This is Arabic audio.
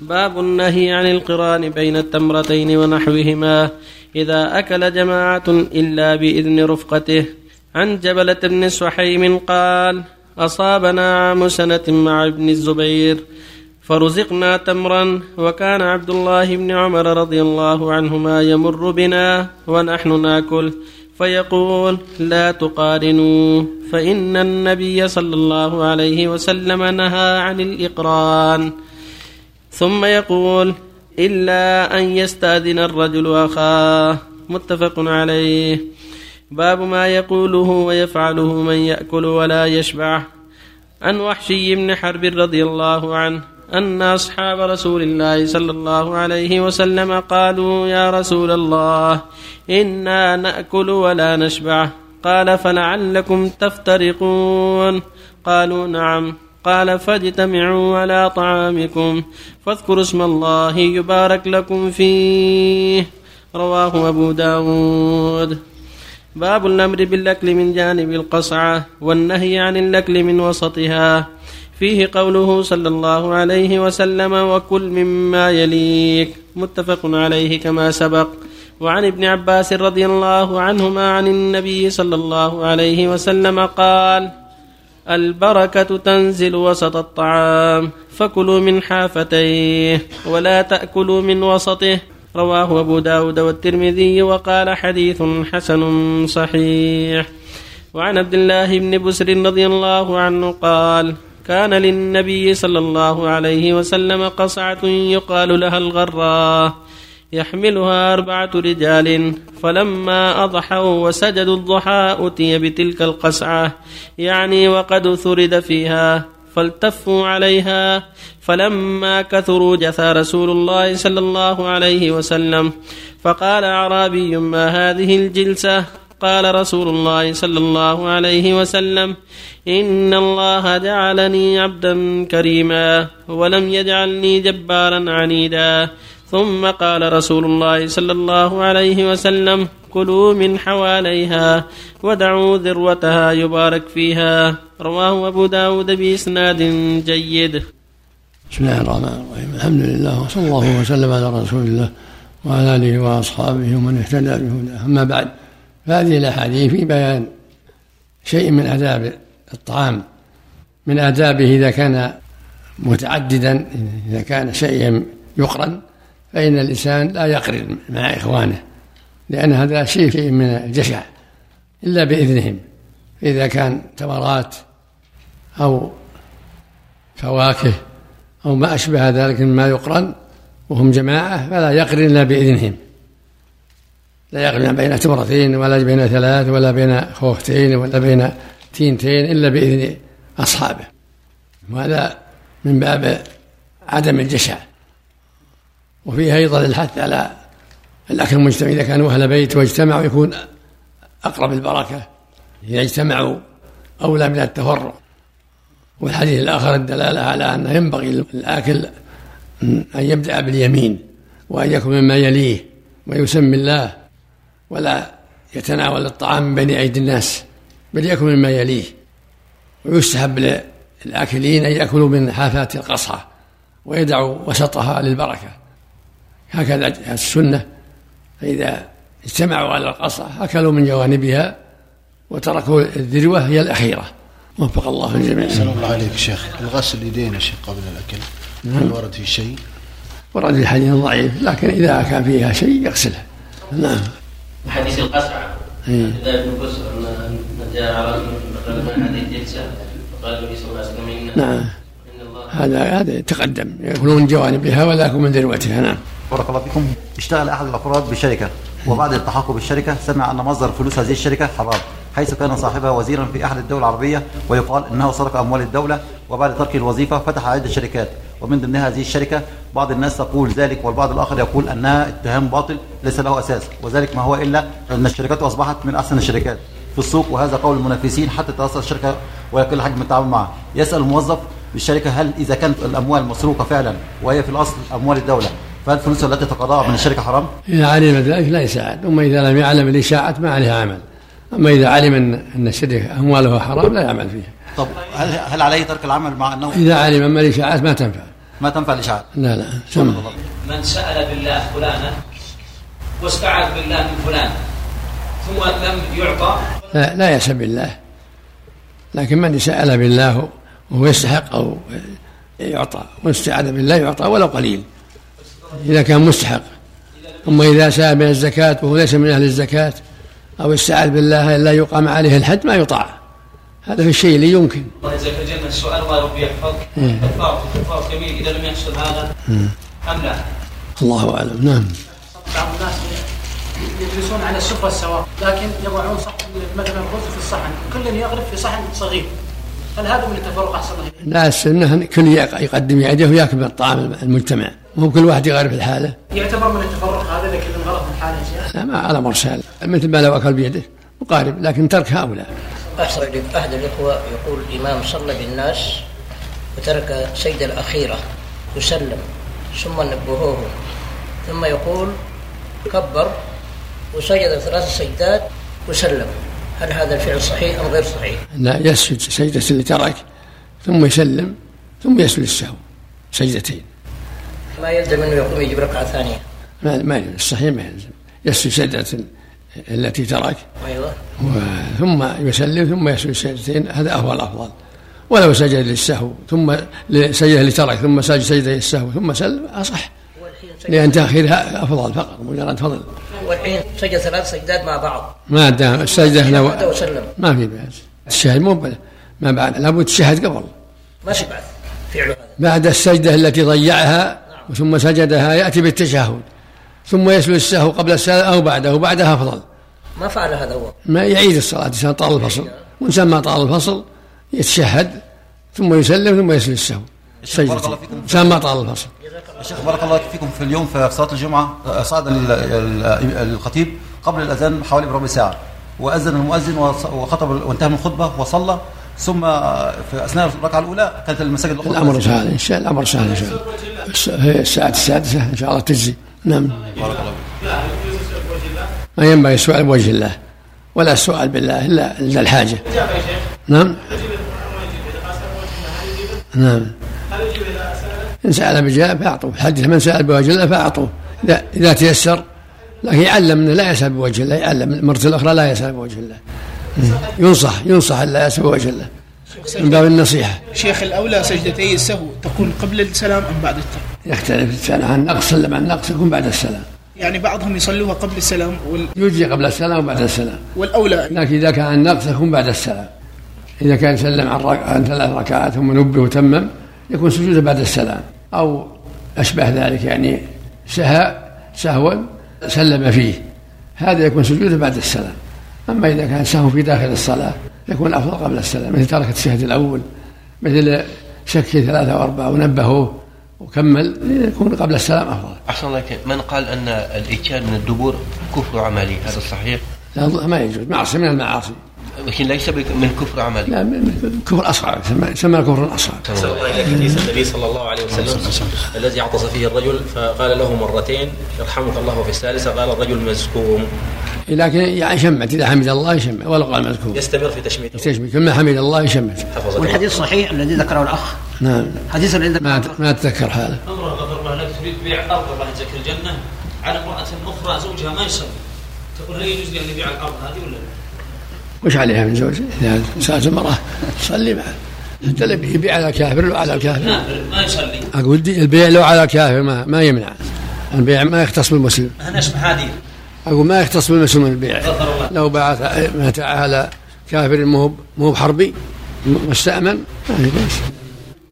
باب النهي عن القران بين التمرتين ونحوهما. إذا أكل جماعة إلا بإذن رفقته عن جبلة بن سحيم قال أصابنا عام سنة مع ابن الزبير فرزقنا تمرا وكان عبد الله بن عمر رضي الله عنهما يمر بنا ونحن نأكل فيقول لا تقارنوا فإن النبي صلى الله عليه وسلم نهى عن الإقران. ثم يقول إلا أن يستأذن الرجل أخاه. متفق عليه. باب ما يقوله ويفعله من يأكل ولا يشبع. عن وحشي بن حرب رضي الله عنه أن أصحاب رسول الله صلى الله عليه وسلم قالوا يا رسول الله إنا نأكل ولا نشبع. قال فلعلكم تفترقون. قالوا نعم. قال فاجتمعوا على طعامكم فاذكروا اسم الله يبارك لكم فيه. رواه أبو داود. باب الأمر بالأكل من جانب القصعة والنهي عن الأكل من وسطها. فيه قوله صلى الله عليه وسلم وكل مما يليك. متفق عليه كما سبق. وعن ابن عباس رضي الله عنهما عن النبي صلى الله عليه وسلم قال البركة تنزل وسط الطعام فكلوا من حافتيه ولا تأكلوا من وسطه. رواه أبو داود والترمذي وقال حديث حسن صحيح. وعن عبد الله بن بسر رضي الله عنه قال كان للنبي صلى الله عليه وسلم قصعة يقال لها الغراء. يحملها أربعة رجال فلما أضحوا وسجدوا الضحى أتي بتلك القصعة يعني وقد ثرد فيها فالتفوا عليها فلما كثروا جثى رسول الله صلى الله عليه وسلم. فقال أعرابي ما هذه الجلسة؟ قال رسول الله صلى الله عليه وسلم إن الله جعلني عبدا كريما ولم يجعلني جبارا عنيدا. ثم قال رسول الله صلى الله عليه وسلم كلوا من حواليها ودعوا ذروتها يبارك فيها. رواه أبو داود بإسناد جيد. بسم الله الرحمن الرحيم. الحمد لله وصلى الله وسلم على رسول الله وعلى آله وأصحابه ومن اهتدى بهداه. أما بعد فهذه الأحاديث في بيان شيء من آداب الطعام من آدابه إذا كان متعددا إذا كان شيئا يقرن. فإن الإنسان لا يقرن مع إخوانه لأن هذا شيء من الجشع إلا بإذنهم. إذا كان تمرات أو فواكه أو ما أشبه ذلك مما يقرن وهم جماعة فلا يقرن إلا بإذنهم. لا يقرن بين تمرتين ولا بين ثلاث ولا بين خوختين ولا بين تينتين إلا بإذن أصحابه. وهذا من باب عدم الجشع. وفيه أيضا الحث على الأكل المجتمع. إذا كانوا أهل بيت واجتمعوا يكون أقرب البركة. إذا اجتمعوا أولى من التفرق والحديث الآخر الدلالة على أنه ينبغي الآكل أن يبدأ باليمين وأن يكون مما يليه ويسمي الله ولا يتناول الطعام من بين أيدي الناس بل يكن مما يليه. ويستحب للآكلين أن يأكلوا من حافات القصعة ويدعوا وسطها للبركة. هكذا السنة فإذا اجتمعوا على القصعة أكلوا من جوانبها وتركوا الذروة هي الأخيرة. وفق الله الجميع. سلام الله عليك شيخ. الغسل اليدين يا شيخ قبل الأكل. هل نعم. ورد في شيء؟ ورد في حديث ضعيف لكن إذا كان فيها شيء يغسلها نعم. حديث القسعة إذا ابن بسر أن جاء على من هذه الجلسة فقال النبي صلى الله عليه وسلم نعم. هذا هذا تقدم يكونون من جوانبها ولا يكون من ذروتها نعم. بارك الله فيكم. اشتغل أحد الأفراد بشركة وبعد التحقق بالشركة سمع أن مصدر فلوس هذه الشركة حرام حيث كان صاحبها وزيرا في أحد الدول العربية ويقال إنه سرق أموال الدولة وبعد ترك الوظيفة فتح عدة شركات. ومن ضمن هذه الشركة بعض الناس تقول ذلك والبعض الآخر يقول انها اتهام باطل ليس له أساس وذلك ما هو إلا أن الشركات أصبحت من أحسن الشركات. في السوق وهذا قول المنافسين حتى تأثر الشركة ويقل حجم التعامل معها. يسأل الموظف بالشركة هل إذا كانت الأموال مسروقة فعلا وهي في الأصل أموال الدولة فهل الفلوس التي تقاضاها من الشركة حرام؟ إذا علم ذلك لا يساعد، أما إذا لم يعلم الاشاعه ما عليها عمل. أما إذا علم ان إن الشركة امواله حرام لا يعمل فيها. طب هل هل عليه ترك العمل مع انه إذا علم اما الاشاعات ما تنفع ما تنفع الاشعاع لا لا سمع من سأل بالله فلانا واستعاذ بالله من فلان ثم لم يعطى لا لا يأس بالله لكن من سأل بالله وهو يستحق أو يعطى واستعاذ بالله يعطى ولو قليل. إذا كان مستحق. أما إذا سأل من الزكاة وهو ليس من أهل الزكاة أو استعاذ بالله لا يقام عليه الحد ما يطاع. هذا في الشيء اللي يمكن. الله يجزاك الجنة السؤال الله ربي يحفظك. إيه. الفاظ الفاظ جميل. إذا لم يحصل هذا أم لا؟ الله أعلم. نعم. بعض الناس يجلسون على السفرة سواء لكن يضعون صحن مثلا الرز في الصحن. كل يغرف في صحن صغير. هل هذا من التفرق أحسن الله؟ لا السنة كل يقدم يده وياكل من الطعام المجتمع. مو كل واحد يغرف الحالة. يعتبر من التفرق هذا إذا كل غرف من حاله شيخ لا ما على مرسال. مثل ما لو أكل بيده مقارب لكن ترك هؤلاء. أحسن إليك. أحد الإخوة يقول الإمام صلى بالناس وترك سيد الأخيرة يسلم ثم نبهوه. ثم يقول كبر وسجد ثلاث سجدات وسلم. هل هذا الفعل صحيح أم غير صحيح؟ لا يسجد سجدة اللي ترك ثم يسلم ثم يسجد السهو سجدتين. ما يلزم أنه يقوم يجيب ركعة ثانية؟ ما ما يلزم الصحيح ما يلزم. يسجد سجدة التي ترك و- ثم يسلم ثم يسجد السجدتين هذا هو الافضل ولو سجد للسهو ثم سجد اللي ترك ثم سجد سجدة للسهو ثم سلم سجد, لأن تأخيرها أفضل فقط مجرد فضل. والحين سجد ثلاث سجدات مع بعض. ما دام السجده لو وسلم. ما في بأس. الشاهد مو ما بعد. لابد الشهد قبل. ما في بعد فعل هذا. بعد السجدة التي ضيعها ثم سجدها يأتي بالتشهد. ثم يسجد السهو قبل السلام أو بعده. وبعدها أفضل. ما فعل هذا هو. ما يعيد الصلاة. إذا طال الفصل. وإنسان ما طال الفصل يتشهد. ثم يسلم ثم يسجد السهو. فيكم. إنسان ما طال الفصل. يا شيخ بارك الله فيكم في اليوم في صلاة الجمعة آه، صعد ال- ال- الخطيب قبل الأذان بحوالي بربع ساعة. وأذن المؤذن وخطب وانتهى من الخطبة وصلى. ثم في أثناء الركعة الأولى كانت المساجد الأخرى. الأمر سهل إن شاء الله الأمر سهل إن شاء الله. الس- هي الساعة السادسة إن شاء الله تجزي. نعم. بارك الله ما ينبغي السؤال بوجه الله ولا السؤال بالله الا إلا الحاجة. نعم. نعم. ان سأل بجاه فأعطوه. الحديث من سأل بوجه الله فأعطوه. اذا إذا تيسر لكن يعلم إنه لا يسأل بوجه الله. يعلم المرة الأخرى لا يسأل بوجه الله. ينصح ينصح لا يسأل بوجه الله. من باب النصيحة. شيخ الأولى سجدتي السهو تكون قبل السلام أم بعد الترك يختلف الانسان عن نقص سلم عن نقص؟ يكون بعد السلام. يعني بعضهم يصلوها قبل السلام وال... يجزي قبل السلام وبعد السلام. والأولى لكن إذا كان النقص يكون بعد السلام. إذا كان سلم عن, رك... عن ثلاث ركعات ثم نبه وتمم يكون سجوده بعد السلام. أو أشبه ذلك يعني سهى سهوا سلم فيه. هذا يكون سجوده بعد السلام. أما إذا كان سهو في داخل الصلاة يكون أفضل قبل السلام. مثل ترك الشهد الأول مثل شك ثلاثة وأربعة ونبهوه وكمل يكون قبل السلام أفضل. أحسن الله إليك. من قال أن الإتيان من الدبور كفر عملي؟ هذا صحيح؟ لا ما يجوز. معصية من المعاصي. لكن ليس من كفر عملي لا من- كفر يسمى يسمى كفر أحسن الله إليك حديث النبي صلى الله عليه وسلم الذي عطس فيه الرجل فقال له مرتين يرحمك الله في الثالثة قال الرجل مزكوم لكن يعني يشمت إذا حمد الله يشمت ولو قال مذكور. يستمر في تشميته. يشمت كل ما حمد الله يشمت. والحديث صحيح الذي ذكره الأخ. نعم. حديث الذي ما ما اتذكر حاله أمرأة غفر الله لك تريد بيع الأرض الله يجزاك الجنة. على امرأة أخرى زوجها ما يصلي تقول هل يجوز لي أن أبيع الأرض هذه ولا لا؟ وش عليها من زوج؟ إذا سألت المرأة تصلي معه. حتى يبيع على الكافر لو على الكافر؟ نافل ما يصلي. أقول دي البيع لو على الكافر ما, ما يمنع. البيع ما يختص بالمسلم. أنا اسمع هذه أقول ما يختص بالمسلم البيع. لو باع متاع على كافر مو مو بحربي مستأمن ما في بأس